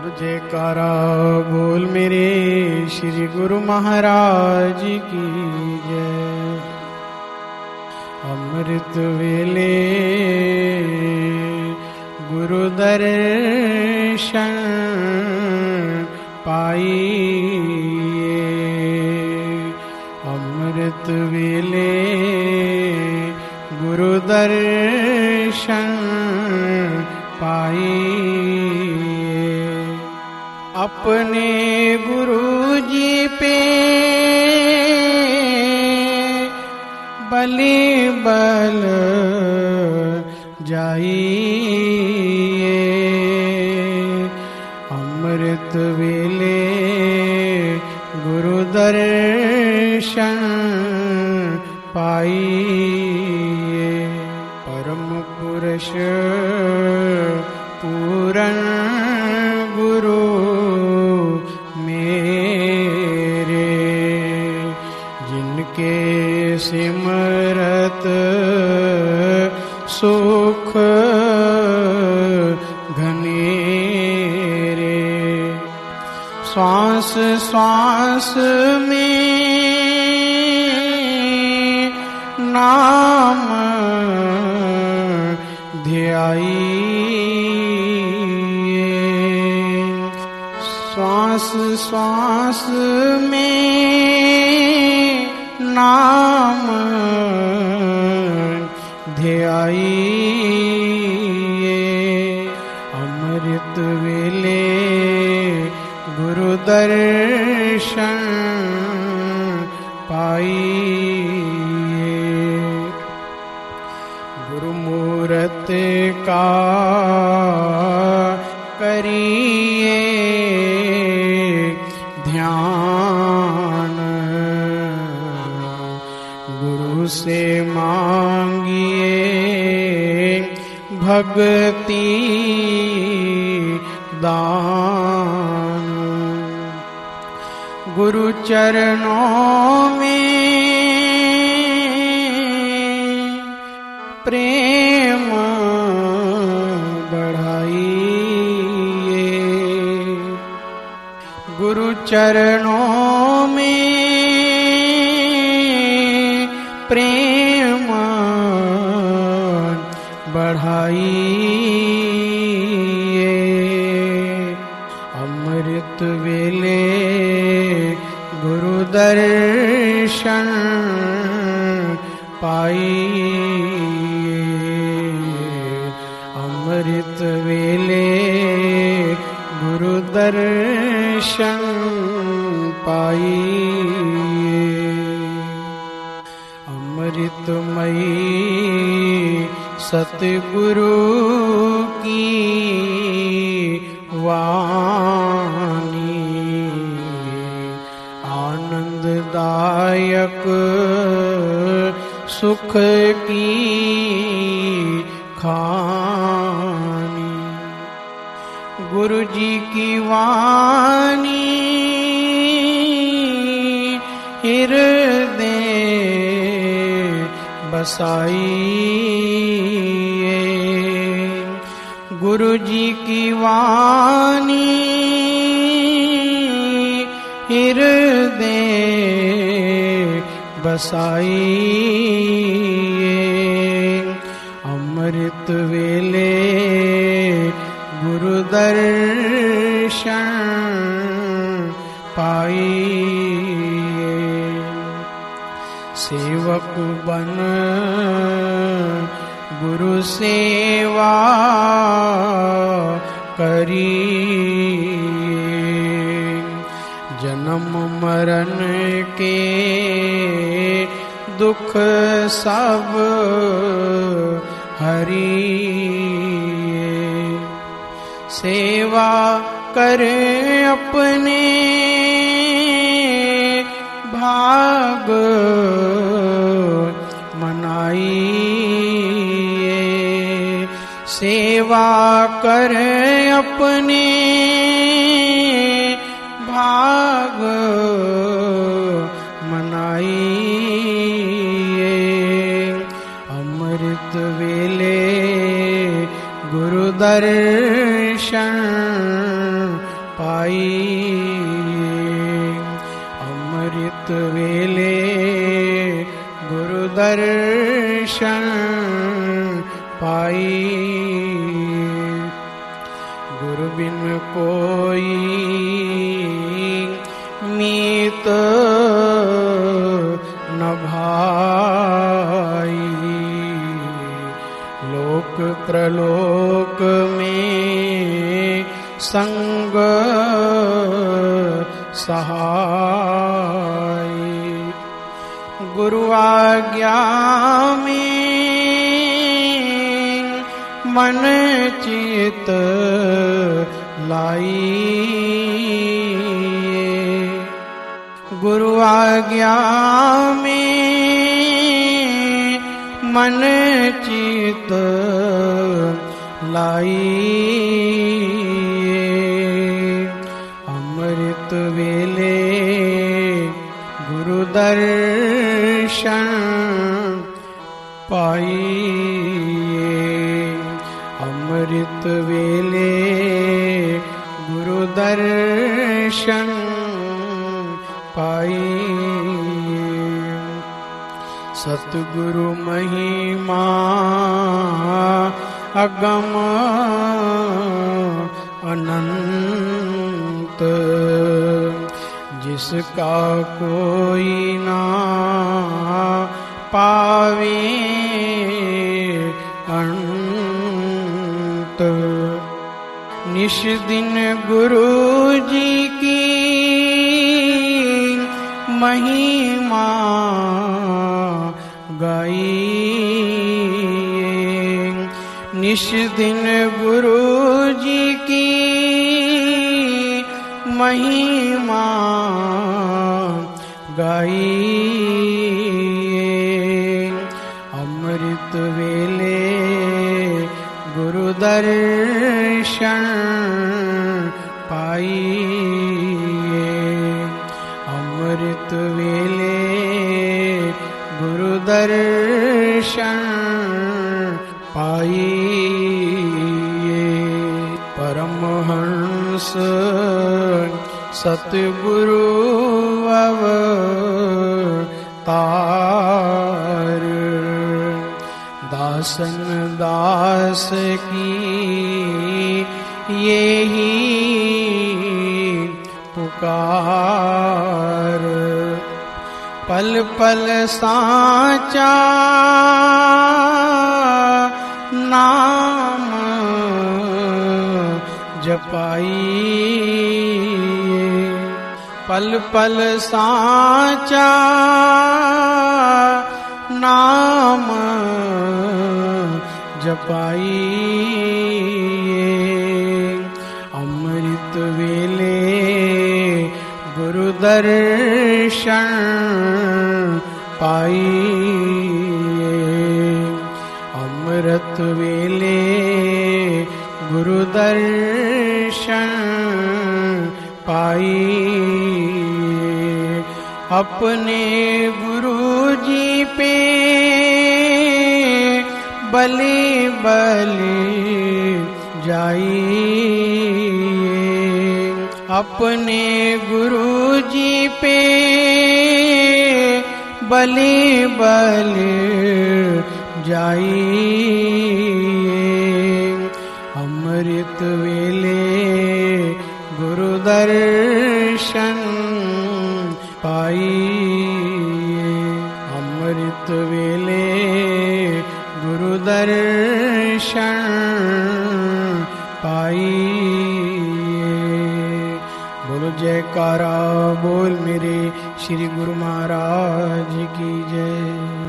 बोल जयकारा बोल मेरे श्री गुरु महाराज की जय। अमृत वेले, गुरु दर्शन पाइए। अमृत वेले, गुरु दर्शन पाइए। अपने गुरु जी पे बलि बल जाइए। अमृत वेले गुरु दर्शन पाइए। परम पुरुष पूरन जिनके सिमरत सुख घनेरे श्वास श्वास में नाम ध्याइए श्वास श्वास में नाम ध्याइए अमृत वेले गुरु दर्शन पाइए। गुरु मूरत का से मांगिए। भक्ति दान। गुरु चरणों में प्रेम बढ़ाइए। गुरु चरणों में प्रेम बढ़ाइए। अमृत वेले गुरु दर्शन पाइए। अमृत वेले गुरु दर्शन पाइए। अमृतमयी सतगुरु की वाणी। आनंददायक सुख की खानी। गुरु जी की वाणी हृदय बसाइए। गुरु जी की वाणी हृदय बसाइए। अमृत वेले गुरु दर्शन पाइए। सेवक बन। गुरु सेवा करी। जन्म मरण के दुख सब हरी। सेवा करे अपने भाग मनाइए। सेवा करे अपने भाग मनाइए। अमृत वेले गुरु दर्शन पाई अमृत वेले गुरु दर्शन पाई। गुरु बिन कोई मीत न भाई। लोक प्रलोक में संग सहाय। गुरु आज्ञा में मन चित लाई गुरु आज्ञा में मन चित लाई अमृत वेले गुरु दर्शन पाइए। अमृत वेले गुरु दर्शन पाइए। सतगुरु महिमा अगम अनंत जिसका कोई ना पावे अंत। निश दिन गुरु जी की महिमा गाई निश दिन गुरु जी की महिमा गाई अमृत वेले गुरु दर्शन पाइए। अमृत वेले गुरु सतगुरु अवतार। दासन दास की ये ही पुकार। पल पल साचा नाम जपाई पल पल साचा नाम जपाई अमृत वेले गुरु दर्शन पाइए। अमृत वेले गुरु दर्शन पाइए। अपने गुरु जी पे बलि बलि जाइए। अपने गुरु जी पे बलि बलि जाइए। अमृत वेले गुरु दर्शन पाइए। अमृत वेले गुरु दर्शन पाइए। बोल, जयकारा, बोल मेरे श्री गुरु महाराज की जय।